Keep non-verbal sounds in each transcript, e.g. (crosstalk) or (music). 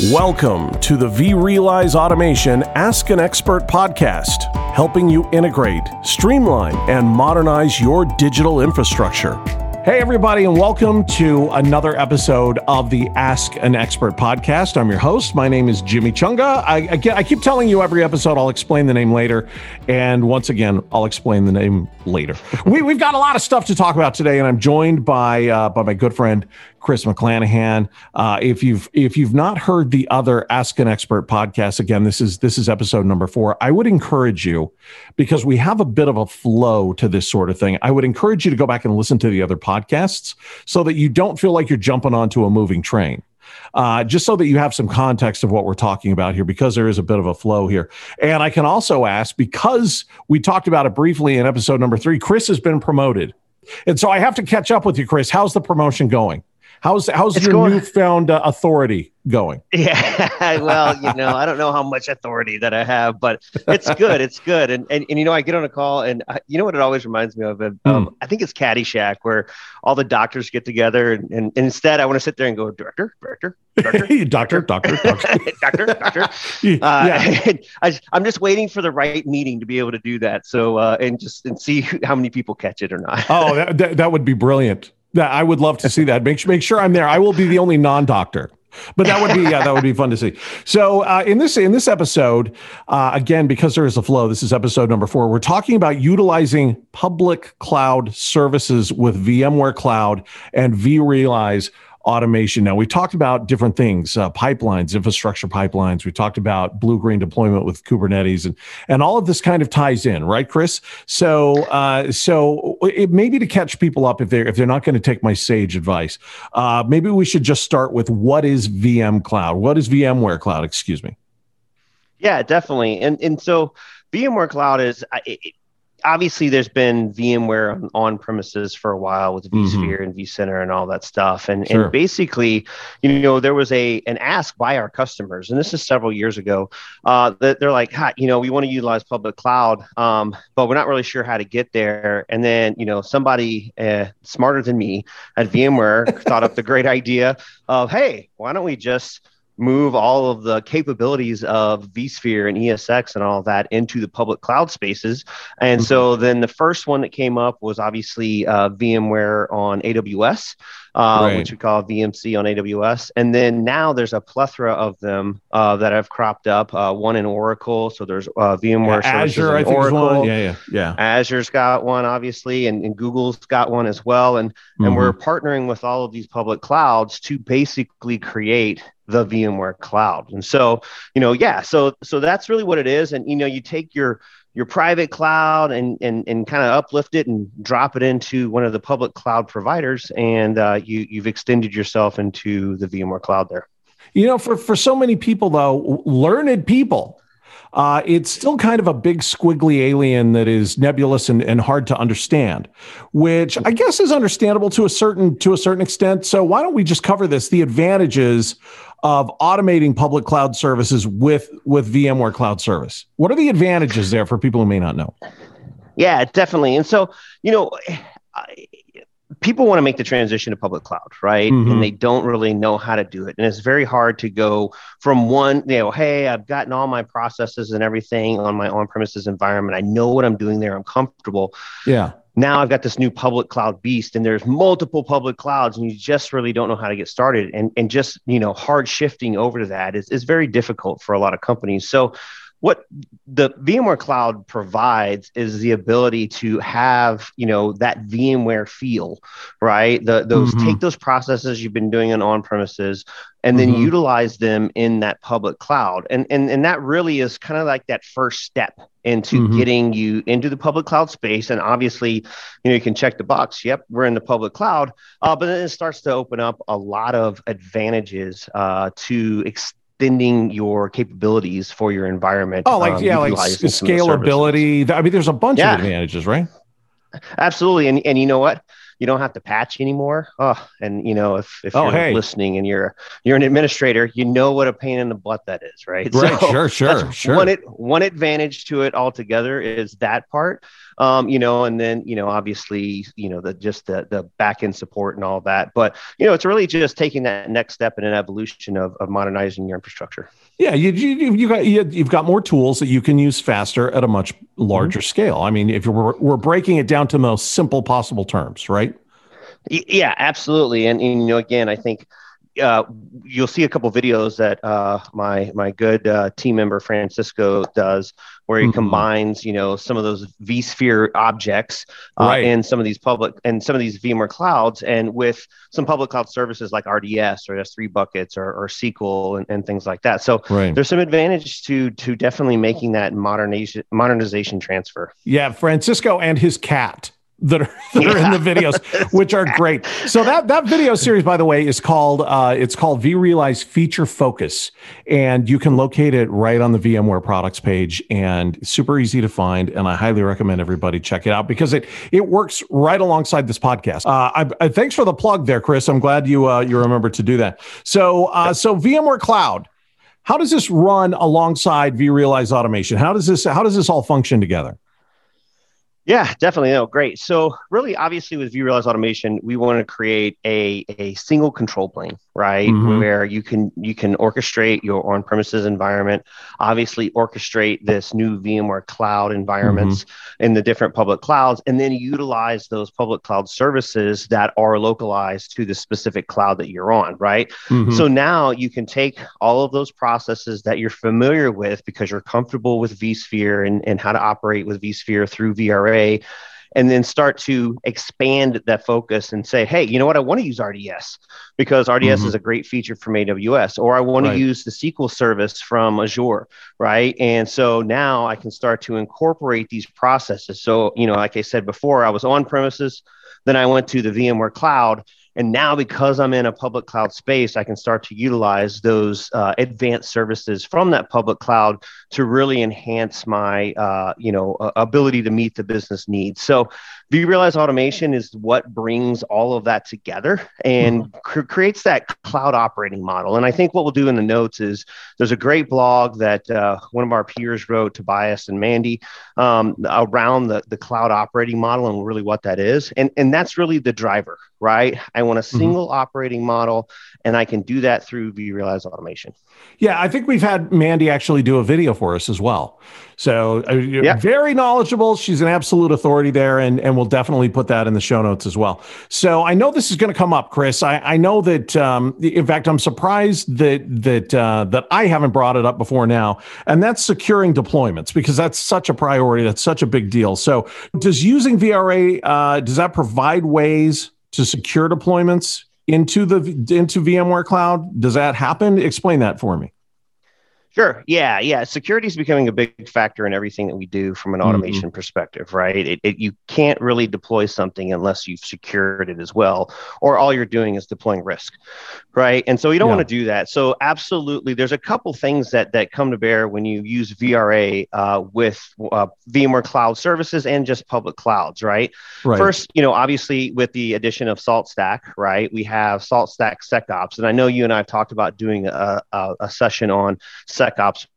Welcome to the vRealize Automation Ask an Expert podcast, helping you integrate, streamline, and modernize your digital infrastructure. Hey, everybody, and welcome to another episode of the Ask an Expert podcast. I'm your host. My name is Jimmy Chunga. I, I, I, keep telling you every episode, I'll explain the name later. And once again, I'll explain the name later. we, we've got a lot of stuff to talk about today, and I'm joined by, uh, by my good friend, Chris McClanahan. Uh, if you've if you've not heard the other Ask an Expert podcast, again, this is this is episode number four. I would encourage you because we have a bit of a flow to this sort of thing. I would encourage you to go back and listen to the other podcasts so that you don't feel like you're jumping onto a moving train. Uh, just so that you have some context of what we're talking about here, because there is a bit of a flow here. And I can also ask, because we talked about it briefly in episode number three, Chris has been promoted. And so I have to catch up with you, Chris. How's the promotion going? How's how's it's your going, newfound uh, authority going? (laughs) Yeah, well, you know, I don't know how much authority that I have, but it's good. It's good. And and, and you know, I get on a call, and I, you know what it always reminds me of? Um, mm. I think it's Caddyshack, where all the doctors get together, and, and, and instead, I want to sit there and go, director, director, (laughs) doctor, doctor, doctor, (laughs) doctor, doctor, doctor. Uh, yeah. I, am just waiting for the right meeting to be able to do that. So uh, and just and see how many people catch it or not. oh, that, that, that would be brilliant. That I would love to see that. Make sure make sure I'm there. I will be the only non-doctor. But that would be yeah, that would be fun to see. So uh, in this in this episode, uh, again because there is a flow. This is episode number four. We're talking about utilizing public cloud services with VMware Cloud and vRealize automation. Now, we talked about different things, uh, pipelines, infrastructure pipelines. We talked about blue green deployment with Kubernetes, and and all of this kind of ties in, right, Chris? So, uh, so it, maybe to catch people up if they're if they're not going to take my sage advice, uh, maybe we should just start with what is VM Cloud? What is VMware Cloud? Excuse me. Yeah, definitely, and and so VMware Cloud is. It, obviously there's been VMware on, premises for a while with vSphere mm-hmm. and vCenter and all that stuff. And sure. and basically, you know, there was a an ask by our customers, and this is several years ago, uh, that they're like, ah, you know, we want to utilize public cloud, um, but we're not really sure how to get there. And then, you know, somebody uh, smarter than me at VMware (laughs) thought up the great idea of, hey, why don't we just move all of the capabilities of vSphere and ESX and all that into the public cloud spaces. And mm-hmm. so then the first one that came up was obviously uh, VMware on AWS. Uh, right. which we call VMC on AWS. And then now there's a plethora of them uh, that have cropped up. Uh, one in Oracle, so there's uh, VMware yeah, Azure, I think Oracle. Yeah, yeah, yeah. Azure's got one, obviously, and, and Google's got one as well. And mm-hmm. and we're partnering with all of these public clouds to basically create the VMware cloud. And so, you know, yeah, so so that's really what it is. And you know, you take your your private cloud and and and kind of uplift it and drop it into one of the public cloud providers, and uh, you you've extended yourself into the VMware cloud there. You know, for for so many people though, learned people uh, it's still kind of a big squiggly alien that is nebulous and, and hard to understand, which I guess is understandable to a certain to a certain extent. So why don't we just cover this? The advantages of automating public cloud services with with VMware Cloud Service. What are the advantages there for people who may not know? Yeah, definitely. And so, you know, people want to make the transition to public cloud, right? Mm-hmm. And they don't really know how to do it. And it's very hard to go from one, you know, hey, I've gotten all my processes and everything on my on premises environment. I know what I'm doing there. I'm comfortable. Yeah. Now I've got this new public cloud beast and there's multiple public clouds and you just really don't know how to get started. And, and just, you know, hard shifting over to that is, is very difficult for a lot of companies. So what the VMware cloud provides is the ability to have, you know, that VMware feel, right? The, those mm-hmm. take those processes you've been doing in on premises and then mm-hmm. utilize them in that public cloud. And, and, and that really is kind of like that first step into mm-hmm. getting you into the public cloud space. And obviously, you know, you can check the box. Yep, we're in the public cloud. Uh, but then it starts to open up a lot of advantages uh, to extend extending your capabilities for your environment. Oh, like um, yeah, like scalability. I mean, there's a bunch yeah. of advantages, right? Absolutely, and and you know what? You don't have to patch anymore. Oh, and you know if if oh, you're hey. listening and you're you're an administrator, you know what a pain in the butt that is, right? Right. So sure. (laughs) Sure. Sure. One it one advantage to it altogether is that part. Um, you know, and then you know, obviously, you know, the just the the back end support and all that. But you know, it's really just taking that next step in an evolution of, of modernizing your infrastructure. Yeah, you you you got you've got more tools that you can use faster at a much larger mm-hmm. scale. I mean, if we're we're breaking it down to the most simple possible terms, right? Yeah, absolutely. And, and you know, again, I think uh, you'll see a couple videos that uh, my my good uh, team member Francisco does, where he mm-hmm. combines, you know, some of those vSphere objects uh, right. and some of these public and some of these VMware clouds, and with some public cloud services like RDS or S3 buckets or, or SQL and, and, things like that. So right. there's some advantage to to definitely making that modernization modernization transfer. Yeah, Francisco and his cat that are, (laughs) that yeah. are in the videos, which are great. So that that video series, by the way, is called uh, it's called vRealize Feature Focus, and you can locate it right on the VMware products page, and super easy to find. And I highly recommend everybody check it out because it it works right alongside this podcast. Uh, I, I, thanks for the plug there, Chris. I'm glad you uh, you remembered to do that. So uh, so VMware Cloud. How does this run alongside vRealize automation? How does this how does this all function together? Yeah, definitely. No, great. So really, obviously with vRealize automation, we want to create a, a single control plane, right? Mm-hmm. Where you can you can orchestrate your on-premises environment, obviously orchestrate this new VMware cloud environments mm-hmm. in the different public clouds, and then utilize those public cloud services that are localized to the specific cloud that you're on, right? Mm-hmm. So now you can take all of those processes that you're familiar with because you're comfortable with vSphere and, and how to operate with vSphere through VRA and then start to expand that focus and say, hey, you know what? I want to use RDS because RDS mm-hmm. is a great feature from AWS, or I want right. to use the SQL service from Azure, right? And so now I can start to incorporate these processes. So, you know, like I said before, I was on premises, then I went to the VMware cloud and now, because I'm in a public cloud space, I can start to utilize those uh, advanced services from that public cloud to really enhance my, uh, you know, uh, ability to meet the business needs. So, vRealize automation is what brings all of that together and mm-hmm. cr- creates that cloud operating model. And I think what we'll do in the notes is there's a great blog that uh, one of our peers wrote, Tobias and Mandy, um, around the, the cloud operating model and really what that is. And, and that's really the driver, right? I want a mm-hmm. single mm-hmm. operating model, and I can do that through vRealize automation. Yeah, I think we've had Mandy actually do a video for us as well. So uh, yeah. very knowledgeable. She's an absolute authority there, and, and we'll definitely put that in the show notes as well. So I know this is going to come up, Chris. I, I know that. Um, in fact, I'm surprised that that uh, that I haven't brought it up before now, and that's securing deployments because that's such a priority. That's such a big deal. So does using VRA uh, does that provide ways to secure deployments into the into VMware Cloud? Does that happen? Explain that for me. Sure. Yeah. Yeah. Security is becoming a big factor in everything that we do from an mm-hmm. automation mm-hmm. perspective, right? It, it, you can't really deploy something unless you've secured it as well, or all you're doing is deploying risk, right? And so you don't yeah. want to do that. So absolutely, there's a couple things that that come to bear when you use VRA uh, with uh, VMware Cloud Services and just public clouds, right? right? First, you know, obviously with the addition of Salt Stack, right? We have Salt Stack SecOps, and I know you and I have talked about doing a, a, a session on SecOps,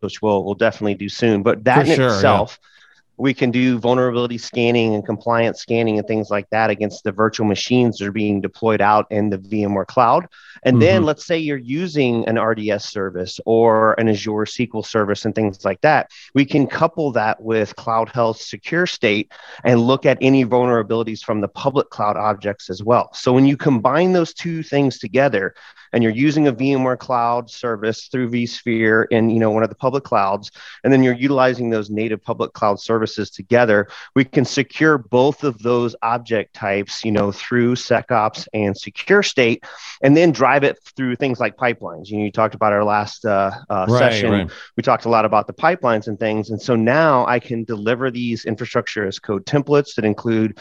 which we'll we'll definitely do soon. But that For in sure, itself, yeah. We can do vulnerability scanning and compliance scanning and things like that against the virtual machines that are being deployed out in the VMware cloud. And mm-hmm. then let's say you're using an RDS service or an Azure SQL service and things like that. We can couple that with Cloud Health Secure State and look at any vulnerabilities from the public cloud objects as well. So when you combine those two things together, and you're using a VMware cloud service through vSphere in you know one of the public clouds, and then you're utilizing those native public cloud services together, we can secure both of those object types, you know, through SecOps and Secure State, and then drive it through things like pipelines. You know, you talked about our last uh, uh, right, session. Right. We talked a lot about the pipelines and things, and so now I can deliver these infrastructure as code templates that include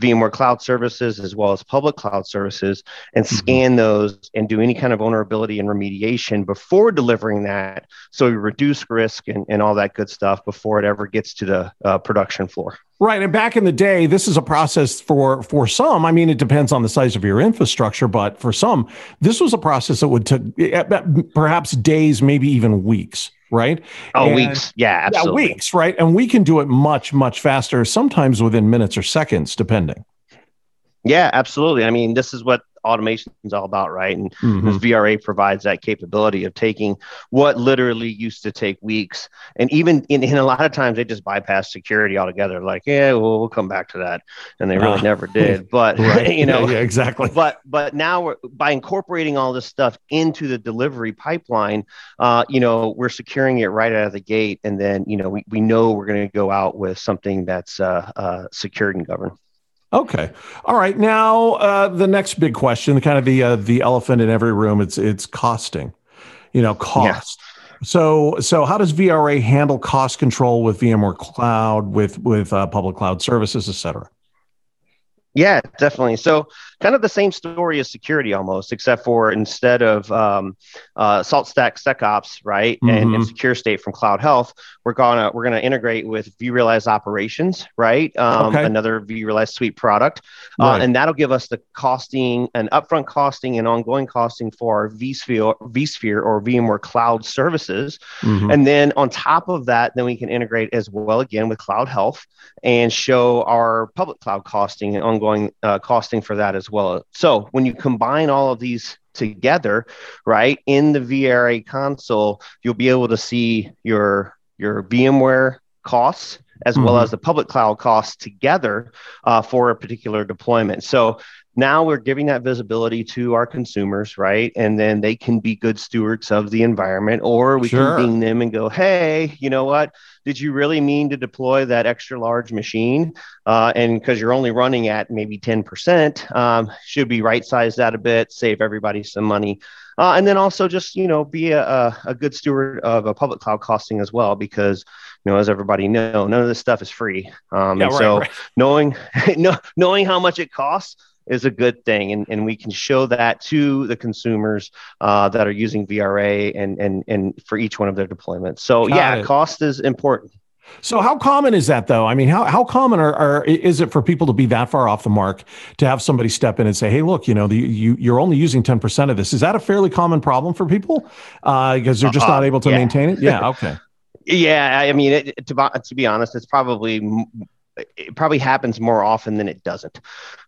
VMware Cloud services as well as public cloud services, and mm-hmm. scan those and do any kind of vulnerability and remediation before delivering that so we reduce risk and, and all that good stuff before it ever gets to the uh, production floor right and back in the day this is a process for for some i mean it depends on the size of your infrastructure but for some this was a process that would take eh, perhaps days maybe even weeks right? Oh, and, weeks. Yeah, absolutely. Yeah, weeks, right? And we can do it much, much faster, sometimes within minutes or seconds, depending. Yeah, absolutely. I mean, this is what automation is all about, right? And mm-hmm. this VRA provides that capability of taking what literally used to take weeks, and even in, in a lot of times they just bypass security altogether. Like, yeah, well, we'll come back to that, and they really uh, never did. But (laughs) right. (laughs) you know, yeah, yeah, exactly. But but now by incorporating all this stuff into the delivery pipeline, uh, you know, we're securing it right out of the gate, and then you know we we know we're going to go out with something that's uh, uh, secured and governed. Okay. All right. Now, uh, the next big question, kind of the uh, the elephant in every room, it's it's costing. You know, cost. Yeah. So so how does VRA handle cost control with VMware Cloud, with with uh, public cloud services, et cetera? Yeah, definitely. So, kind of the same story as security almost, except for instead of um, uh, Salt Stack SecOps, right, mm-hmm. and, and. Secure State from Cloud Health, we're gonna we're gonna integrate with vRealize Operations, right? Um, okay. Another vRealize suite product, uh, and that'll give us the costing and upfront costing and ongoing costing for our vSphere, vSphere or VMware Cloud services, mm-hmm. and then on top of that, then we can integrate as well again with Cloud Health and show our public cloud costing and ongoing ongoing uh, costing for that as well. So when you combine all of these together, right, in the VRA console, you'll be able to see your your VMware costs as mm-hmm. well as the public cloud costs together uh, for a particular deployment. So now we're giving that visibility to our consumers, right? And then they can be good stewards of the environment, or we sure. can ding them and go, hey, you know what? Did you really mean to deploy that extra large machine? Uh, and because you're only running at maybe 10%, um, should be right sized that a bit, save everybody some money. Uh, and then also just, you know, be a, a good steward of a public cloud costing as well, because you know, as everybody know, none of this stuff is free. Um, yeah, and right, so right. knowing, (laughs) knowing how much it costs is a good thing, and, and we can show that to the consumers uh, that are using VRA and and and for each one of their deployments. So Got yeah, it. cost is important. So how common is that though? I mean, how, how common are, are, is it for people to be that far off the mark to have somebody step in and say, Hey, look, you know, the, you, you're only using 10% of this. Is that a fairly common problem for people? Uh, because they're just uh, not able to yeah. maintain it. Yeah. (laughs) Okay. yeah. I mean, it, to, to be honest, it's probably it probably happens more often than it doesn't.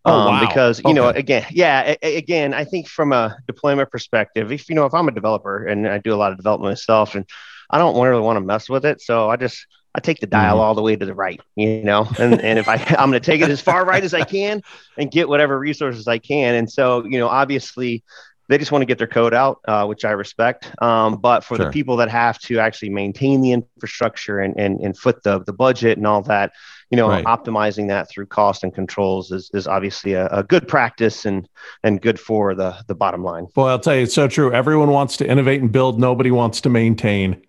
Oh, um, wow. Because, you okay. know, again, yeah, a, again, I think from a deployment perspective, if, you know, if I'm a developer and I do a lot of development myself and I don't really want to mess with it. So I just, I take the dial mm-hmm. all the way to the right, you know, and, and if I, (laughs) I'm going to take it as far right as I can and get whatever resources I can. And so, you know, obviously they just want to get their code out, uh, which I respect. Um, but for sure. the people that have to actually maintain the infrastructure and, and, and foot the, the budget and all that, you know, right. optimizing that through cost and controls is, is obviously a, a, good practice and, and good for the, the bottom line. Well, I'll tell you, it's so true. Everyone wants to innovate and build. Nobody wants to maintain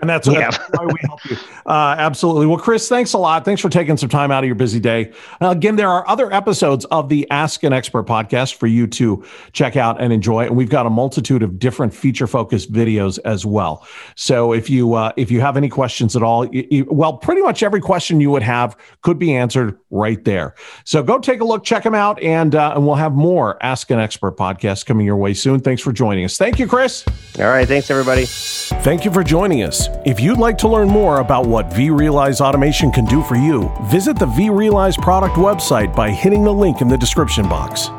and that's, yeah. that's why we help you. Uh, absolutely. Well, Chris, thanks a lot. Thanks for taking some time out of your busy day. Uh, again, there are other episodes of the Ask an Expert podcast for you to check out and enjoy, and we've got a multitude of different feature-focused videos as well. So if you uh, if you have any questions at all, you, you, well, pretty much every question you would have could be answered right there. So go take a look, check them out, and uh, and we'll have more Ask an Expert podcast coming your way soon. Thanks for joining us. Thank you, Chris. All right. Thanks, everybody. Thank you for joining us us. If you'd like to learn more about what vRealize Automation can do for you, visit the vRealize product website by hitting the link in the description box.